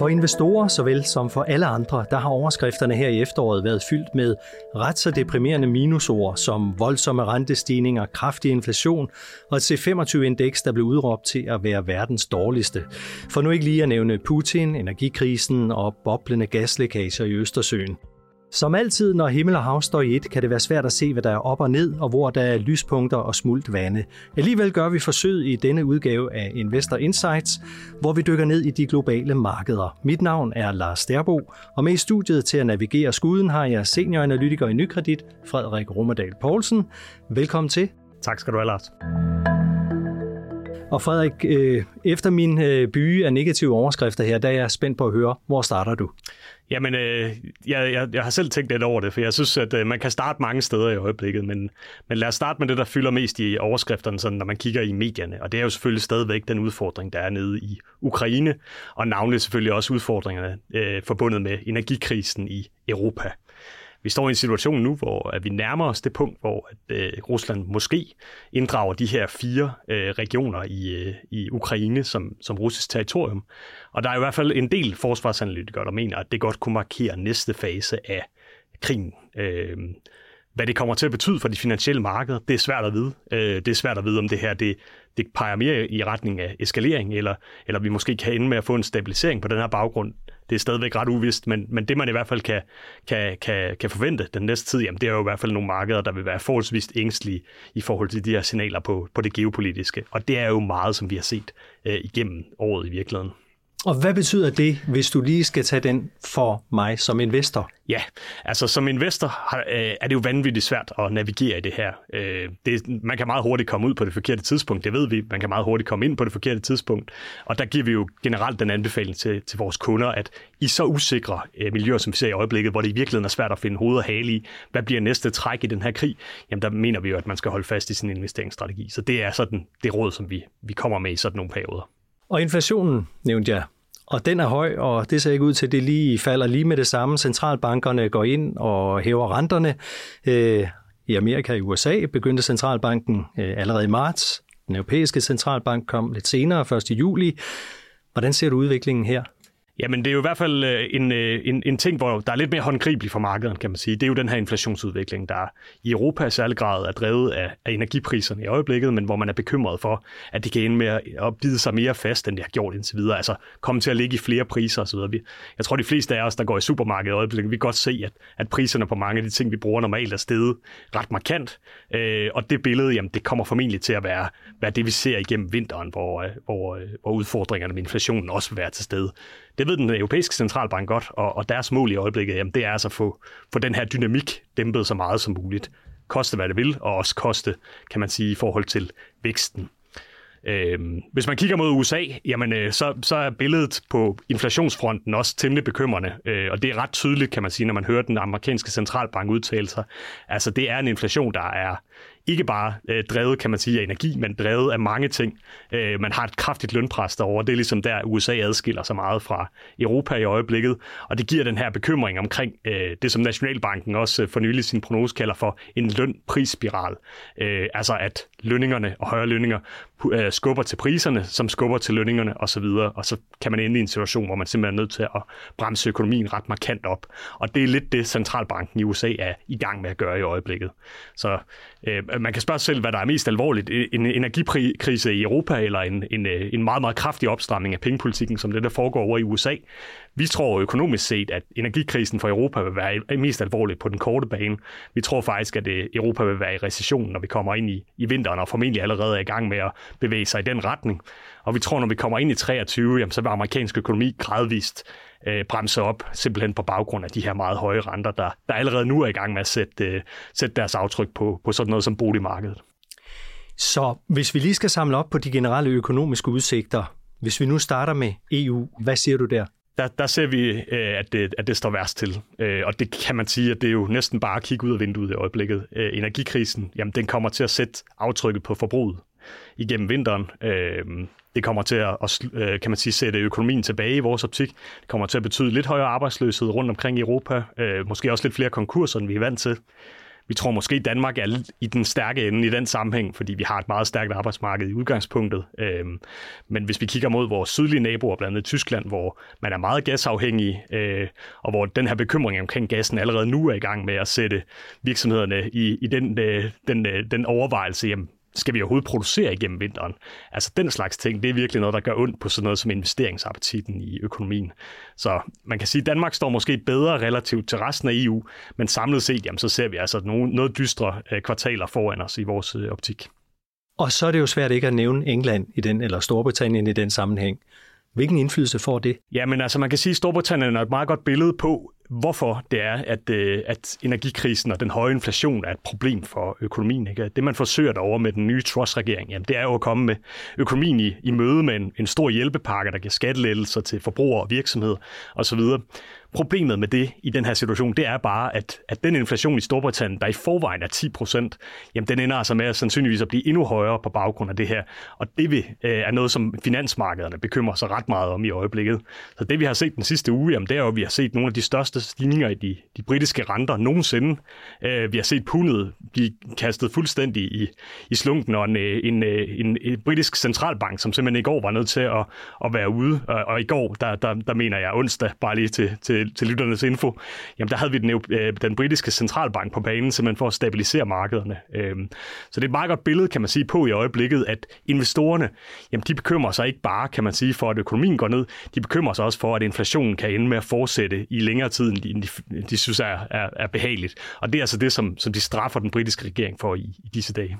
For investorer såvel som for alle andre, der har overskrifterne her i efteråret været fyldt med ret så deprimerende minusord som voldsomme rentestigninger, kraftig inflation og et C25-indeks, der blev udråbt til at være verdens dårligste. For nu ikke lige at nævne Putin, energikrisen og boblende gaslækager i Østersøen. Som altid, når himmel og hav står i et, kan det være svært at se, hvad der er op og ned, og hvor der er lyspunkter og smult vande. Alligevel gør vi forsøg i denne udgave af Investor Insights, hvor vi dykker ned i de globale markeder. Mit navn er Lars Sterbo, og med i studiet til at navigere skuden har jeg senioranalytiker i Nykredit, Frederik Rommerdal Poulsen. Velkommen til. Tak skal du have, Lars. Og Frederik, øh, efter min øh, by af negative overskrifter her, der er jeg spændt på at høre, hvor starter du? Jamen, øh, jeg, jeg, jeg har selv tænkt lidt over det, for jeg synes, at øh, man kan starte mange steder i øjeblikket, men, men lad os starte med det, der fylder mest i overskrifterne, sådan, når man kigger i medierne. Og det er jo selvfølgelig stadigvæk den udfordring, der er nede i Ukraine, og navnlig selvfølgelig også udfordringerne øh, forbundet med energikrisen i Europa vi står i en situation nu, hvor at vi nærmer os det punkt, hvor at, øh, Rusland måske inddrager de her fire øh, regioner i, øh, i Ukraine som, som russisk territorium. Og der er i hvert fald en del forsvarsanalytikere, der mener, at det godt kunne markere næste fase af krigen. Øh, hvad det kommer til at betyde for de finansielle markeder, det er svært at vide. Øh, det er svært at vide, om det her det, det peger mere i retning af eskalering, eller, eller vi måske kan ende med at få en stabilisering på den her baggrund det er stadigvæk ret uvist, men, men det man i hvert fald kan, kan, kan, kan forvente den næste tid, jamen, det er jo i hvert fald nogle markeder, der vil være forholdsvis ængstlige i forhold til de her signaler på, på det geopolitiske. Og det er jo meget, som vi har set øh, igennem året i virkeligheden. Og hvad betyder det, hvis du lige skal tage den for mig som investor? Ja, altså som investor har, øh, er det jo vanvittigt svært at navigere i det her. Øh, det, man kan meget hurtigt komme ud på det forkerte tidspunkt, det ved vi. Man kan meget hurtigt komme ind på det forkerte tidspunkt. Og der giver vi jo generelt den anbefaling til, til vores kunder, at i så usikre øh, miljøer, som vi ser i øjeblikket, hvor det i virkeligheden er svært at finde hoved og hale i, hvad bliver næste træk i den her krig, jamen der mener vi jo, at man skal holde fast i sin investeringsstrategi. Så det er sådan det råd, som vi, vi kommer med i sådan nogle perioder. Og inflationen nævnte jeg. Og den er høj, og det ser ikke ud til, at det lige falder lige med det samme. Centralbankerne går ind og hæver renterne. Øh, I Amerika og i USA begyndte centralbanken øh, allerede i marts. Den europæiske centralbank kom lidt senere, 1. juli. Hvordan ser du udviklingen her? Jamen, det er jo i hvert fald øh, en, øh, en, en ting, hvor der er lidt mere håndgribelig for markedet, kan man sige. Det er jo den her inflationsudvikling, der i Europa i særlig grad er drevet af, af energipriserne i øjeblikket, men hvor man er bekymret for, at det kan ende med at bide sig mere fast, end det har gjort indtil videre. Altså komme til at ligge i flere priser osv. Jeg tror, de fleste af os, der går i supermarkedet i øjeblikket, vi kan godt se, at, at priserne på mange af de ting, vi bruger normalt, er steget ret markant. Øh, og det billede, jamen, det kommer formentlig til at være, være det, vi ser igennem vinteren, hvor, øh, hvor, hvor udfordringerne med inflationen også vil være til stede. Det ved den europæiske centralbank godt, og, og deres mål i øjeblikket, jamen, det er altså at få, få den her dynamik dæmpet så meget som muligt. Koste hvad det vil, og også koste, kan man sige, i forhold til væksten. Øhm, hvis man kigger mod USA, jamen, øh, så, så er billedet på inflationsfronten også temmelig bekymrende, øh, og det er ret tydeligt, kan man sige, når man hører den amerikanske centralbank udtale sig. Altså, det er en inflation, der er ikke bare øh, drevet, kan man sige, af energi, men drevet af mange ting. Øh, man har et kraftigt lønpres derovre. Det er ligesom der, USA adskiller sig meget fra Europa i øjeblikket. Og det giver den her bekymring omkring øh, det, som Nationalbanken også øh, for nylig sin prognose kalder for en løn-prisspiral. Øh, altså at lønningerne og højere lønninger øh, skubber til priserne, som skubber til lønningerne osv., og så kan man ende i en situation, hvor man simpelthen er nødt til at bremse økonomien ret markant op. Og det er lidt det, centralbanken i USA er i gang med at gøre i øjeblikket. Så øh, man kan spørge sig selv, hvad der er mest alvorligt. Øh, en energikrise i Europa eller en, en, øh, en meget, meget kraftig opstramning af pengepolitikken, som det der foregår over i USA. Vi tror økonomisk set, at energikrisen for Europa vil være mest alvorlig på den korte bane. Vi tror faktisk, at øh, Europa vil være i recession, når vi kommer ind i, i vinteren, og formentlig allerede er i gang med at bevæge sig i den retning. Og vi tror, når vi kommer ind i 23, jamen, så vil amerikansk økonomi gradvist øh, bremse op, simpelthen på baggrund af de her meget høje renter, der, der allerede nu er i gang med at sætte, øh, sætte deres aftryk på, på sådan noget som boligmarkedet. Så hvis vi lige skal samle op på de generelle økonomiske udsigter, hvis vi nu starter med EU, hvad siger du der? der, der ser vi, øh, at det, at det står værst til. Øh, og det kan man sige, at det er jo næsten bare at kigge ud af vinduet i øjeblikket. Øh, energikrisen, jamen den kommer til at sætte aftrykket på forbruget igennem vinteren. Øhm, det kommer til at, øh, kan man sige, sætte økonomien tilbage i vores optik. Det kommer til at betyde lidt højere arbejdsløshed rundt omkring i Europa. Øh, måske også lidt flere konkurser, end vi er vant til. Vi tror måske, at Danmark er i den stærke ende i den sammenhæng, fordi vi har et meget stærkt arbejdsmarked i udgangspunktet. Øhm, men hvis vi kigger mod vores sydlige naboer, blandt andet Tyskland, hvor man er meget gasafhængig, øh, og hvor den her bekymring omkring gassen allerede nu er i gang med at sætte virksomhederne i, i den, øh, den, øh, den overvejelse, jamen, skal vi overhovedet producere igennem vinteren? Altså den slags ting, det er virkelig noget, der gør ondt på sådan noget som investeringsappetitten i økonomien. Så man kan sige, at Danmark står måske bedre relativt til resten af EU, men samlet set, jamen, så ser vi altså nogle, noget dystre øh, kvartaler foran os i vores øh, optik. Og så er det jo svært ikke at nævne England i den, eller Storbritannien i den sammenhæng. Hvilken indflydelse får det? Ja, men altså man kan sige, at Storbritannien er et meget godt billede på, hvorfor det er, at, øh, at energikrisen og den høje inflation er et problem for økonomien. Ikke? Det, man forsøger derovre med den nye Truss-regering, jamen, det er jo at komme med økonomien i, i møde med en, en stor hjælpepakke, der giver skattelettelser til forbrugere og virksomheder osv. Problemet med det i den her situation, det er bare, at, at den inflation i Storbritannien, der i forvejen er 10 procent, jamen den ender altså med at sandsynligvis at blive endnu højere på baggrund af det her. Og det vil, øh, er noget, som finansmarkederne bekymrer sig ret meget om i øjeblikket. Så det vi har set den sidste uge, jamen, det er jo, at vi har set nogle af de største stigninger i de, de britiske renter nogensinde. Øh, vi har set pundet blive kastet fuldstændig i, i slunken, og en, øh, en, øh, en, en britisk centralbank, som simpelthen i går var nødt til at, at være ude. Og, og i går, der, der, der mener jeg onsdag, bare lige til, til til, til lytternes info, jamen der havde vi den, øh, den britiske centralbank på banen, simpelthen for at stabilisere markederne. Øhm, så det er et meget godt billede, kan man sige, på i øjeblikket, at investorerne, jamen de bekymrer sig ikke bare, kan man sige, for at økonomien går ned, de bekymrer sig også for, at inflationen kan ende med at fortsætte i længere tid, end de, de, de synes er, er, er behageligt. Og det er altså det, som, som de straffer den britiske regering for i, i disse dage.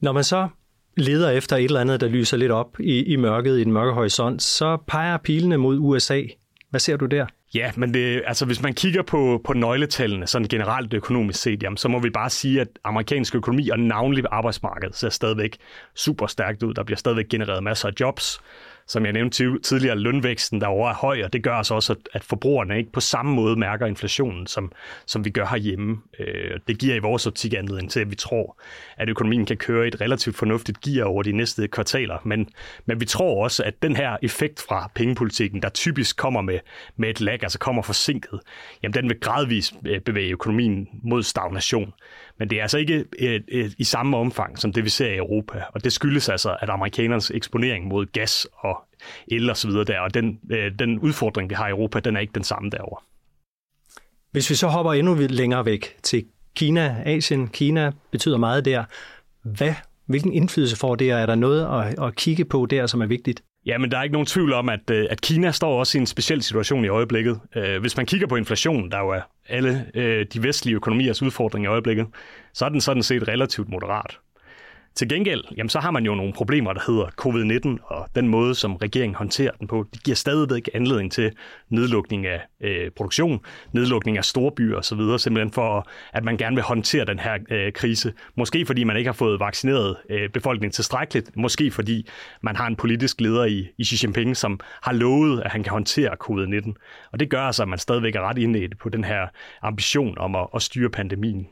Når man så leder efter et eller andet, der lyser lidt op i, i mørket, i den mørke horisont, så peger pilene mod USA. Hvad ser du der? Ja, men det, altså, hvis man kigger på, på nøgletallene, sådan generelt økonomisk set, jamen, så må vi bare sige, at amerikansk økonomi og navnlig arbejdsmarkedet ser stadigvæk super stærkt ud. Der bliver stadigvæk genereret masser af jobs som jeg nævnte tidligere, lønvæksten derovre er høj, og det gør altså også, at forbrugerne ikke på samme måde mærker inflationen, som, som vi gør herhjemme. Øh, det giver i vores optik anledning til, at vi tror, at økonomien kan køre et relativt fornuftigt gear over de næste kvartaler. Men, men vi tror også, at den her effekt fra pengepolitikken, der typisk kommer med, med et lag, altså kommer forsinket, jamen den vil gradvist øh, bevæge økonomien mod stagnation. Men det er altså ikke et, et, i samme omfang, som det vi ser i Europa. Og det skyldes altså, at amerikanernes eksponering mod gas og el og så videre der, og den, øh, den udfordring, vi har i Europa, den er ikke den samme derovre. Hvis vi så hopper endnu længere væk til Kina, Asien, Kina betyder meget der. Hvad, hvilken indflydelse får det, og er der noget at, at kigge på der, som er vigtigt? Ja, men der er ikke nogen tvivl om, at, øh, at Kina står også i en speciel situation i øjeblikket. Øh, hvis man kigger på inflationen, der jo er alle øh, de vestlige økonomiers udfordring i øjeblikket, så er den sådan set relativt moderat. Til gengæld, jamen, så har man jo nogle problemer, der hedder covid-19, og den måde, som regeringen håndterer den på, det giver stadigvæk anledning til nedlukning af øh, produktion, nedlukning af storbyer osv., simpelthen for, at man gerne vil håndtere den her øh, krise. Måske fordi man ikke har fået vaccineret øh, befolkningen tilstrækkeligt, måske fordi man har en politisk leder i, i Xi Jinping, som har lovet, at han kan håndtere covid-19. Og det gør altså, at man stadigvæk er ret indledt på den her ambition om at, at styre pandemien.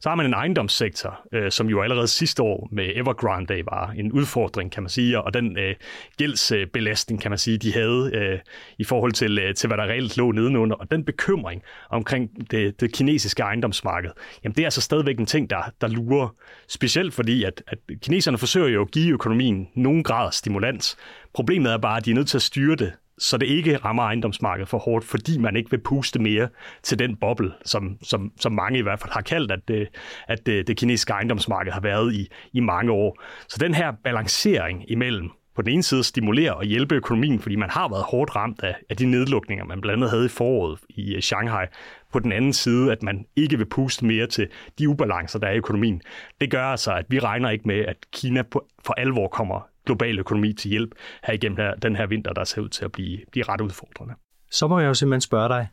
Så har man en ejendomssektor, øh, som jo allerede sidste år med Evergrande var en udfordring, kan man sige, og den øh, gældsbelastning, kan man sige, de havde øh, i forhold til, øh, til, hvad der reelt lå nedenunder, og den bekymring omkring det, det kinesiske ejendomsmarked, jamen det er altså stadigvæk en ting, der, der lurer, specielt fordi, at, at kineserne forsøger jo at give økonomien nogen grad stimulans. Problemet er bare, at de er nødt til at styre det så det ikke rammer ejendomsmarkedet for hårdt, fordi man ikke vil puste mere til den boble, som, som, som mange i hvert fald har kaldt, at det, at det, det kinesiske ejendomsmarked har været i, i mange år. Så den her balancering imellem på den ene side stimulere og hjælpe økonomien, fordi man har været hårdt ramt af, af de nedlukninger, man blandt andet havde i foråret i Shanghai. På den anden side, at man ikke vil puste mere til de ubalancer, der er i økonomien. Det gør altså, at vi regner ikke med, at Kina for alvor kommer global økonomi til hjælp her igennem her, den her vinter, der ser ud til at blive, blive ret udfordrende. Så må jeg jo simpelthen spørge dig,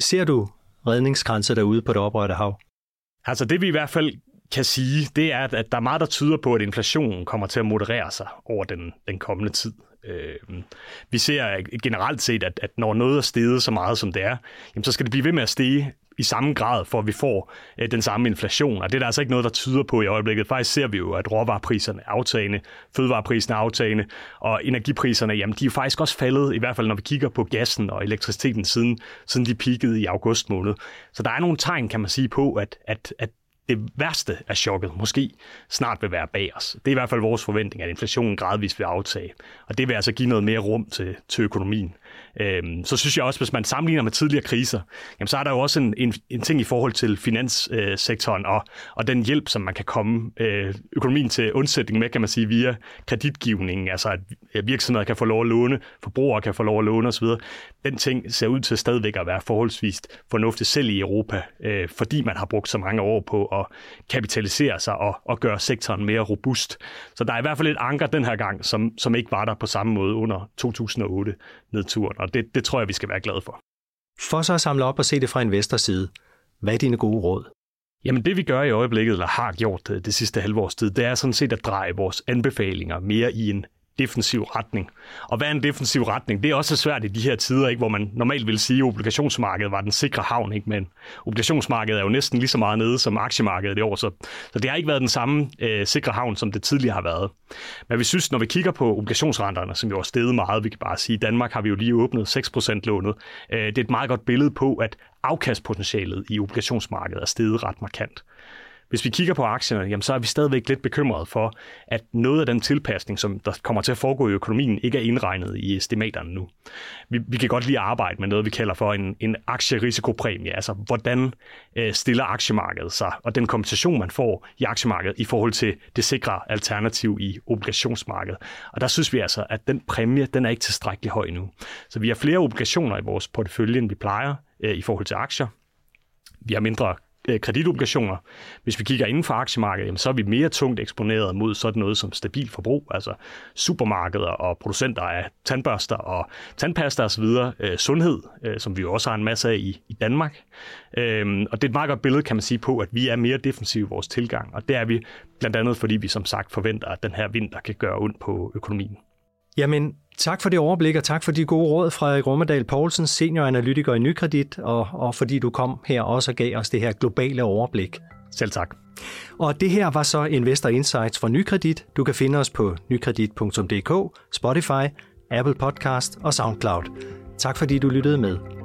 ser du redningsgrænser derude på det oprørte hav? Altså det vi i hvert fald kan sige, det er, at der er meget, der tyder på, at inflationen kommer til at moderere sig over den, den kommende tid. Øh, vi ser generelt set, at, at når noget er steget så meget, som det er, jamen, så skal det blive ved med at stige i samme grad, for at vi får øh, den samme inflation. Og det er der altså ikke noget, der tyder på i øjeblikket. Faktisk ser vi jo, at råvarepriserne er aftagende, fødevarepriserne er aftagende, og energipriserne, jamen de er faktisk også faldet, i hvert fald når vi kigger på gassen og elektriciteten siden, siden de peakede i august måned. Så der er nogle tegn, kan man sige, på, at, at, at det værste af chokket måske snart vil være bag os. Det er i hvert fald vores forventning, at inflationen gradvist vil aftage. Og det vil altså give noget mere rum til, til økonomien. Øhm, så synes jeg også, hvis man sammenligner med tidligere kriser, jamen, så er der jo også en, en, en ting i forhold til finanssektoren øh, og, og den hjælp, som man kan komme øh, økonomien til undsætning med, kan man sige, via kreditgivningen, altså at øh, virksomheder kan få lov at låne, forbrugere kan få lov at låne osv. Den ting ser ud til stadigvæk at være forholdsvis fornuftig selv i Europa, øh, fordi man har brugt så mange år på at kapitalisere sig og, og gøre sektoren mere robust. Så der er i hvert fald et anker den her gang, som, som ikke var der på samme måde under 2008 nedturen, og det, det tror jeg, vi skal være glade for. For så at samle op og se det fra investors side, hvad er dine gode råd? Jamen det vi gør i øjeblikket, eller har gjort det, det sidste halvårs tid, det er sådan set at dreje vores anbefalinger mere i en defensiv retning. Og hvad er en defensiv retning? Det er også svært i de her tider, ikke, hvor man normalt vil sige, at obligationsmarkedet var den sikre havn, ikke? men obligationsmarkedet er jo næsten lige så meget nede som aktiemarkedet i år, så, så det har ikke været den samme øh, sikre havn, som det tidligere har været. Men vi synes, når vi kigger på obligationsrenterne, som jo er steget meget, vi kan bare sige, i Danmark har vi jo lige åbnet 6% lånet. Øh, det er et meget godt billede på, at afkastpotentialet i obligationsmarkedet er steget ret markant. Hvis vi kigger på aktierne, jamen, så er vi stadigvæk lidt bekymrede for, at noget af den tilpasning, som der kommer til at foregå i økonomien, ikke er indregnet i estimaterne nu. Vi, vi kan godt lige arbejde med noget, vi kalder for en, en aktierisikopræmie, altså hvordan øh, stiller aktiemarkedet sig, og den kompensation, man får i aktiemarkedet i forhold til det sikre alternativ i obligationsmarkedet. Og der synes vi altså, at den præmie, den er ikke tilstrækkelig høj nu. Så vi har flere obligationer i vores portefølje, end vi plejer øh, i forhold til aktier. Vi har mindre Øh, kreditobligationer. Hvis vi kigger inden for aktiemarkedet, så er vi mere tungt eksponeret mod sådan noget som stabil forbrug, altså supermarkeder og producenter af tandbørster og tandpasta osv., øh, sundhed, øh, som vi jo også har en masse af i, i Danmark. Øhm, og det er et meget godt billede, kan man sige, på, at vi er mere defensive i vores tilgang, og det er vi blandt andet, fordi vi som sagt forventer, at den her vinter kan gøre ondt på økonomien. Jamen, tak for det overblik, og tak for de gode råd, Frederik Rummedal Poulsen, senioranalytiker i Nykredit, og, og fordi du kom her også og gav os det her globale overblik. Selv tak. Og det her var så Investor Insights fra Nykredit. Du kan finde os på nykredit.dk, Spotify, Apple Podcast og SoundCloud. Tak fordi du lyttede med.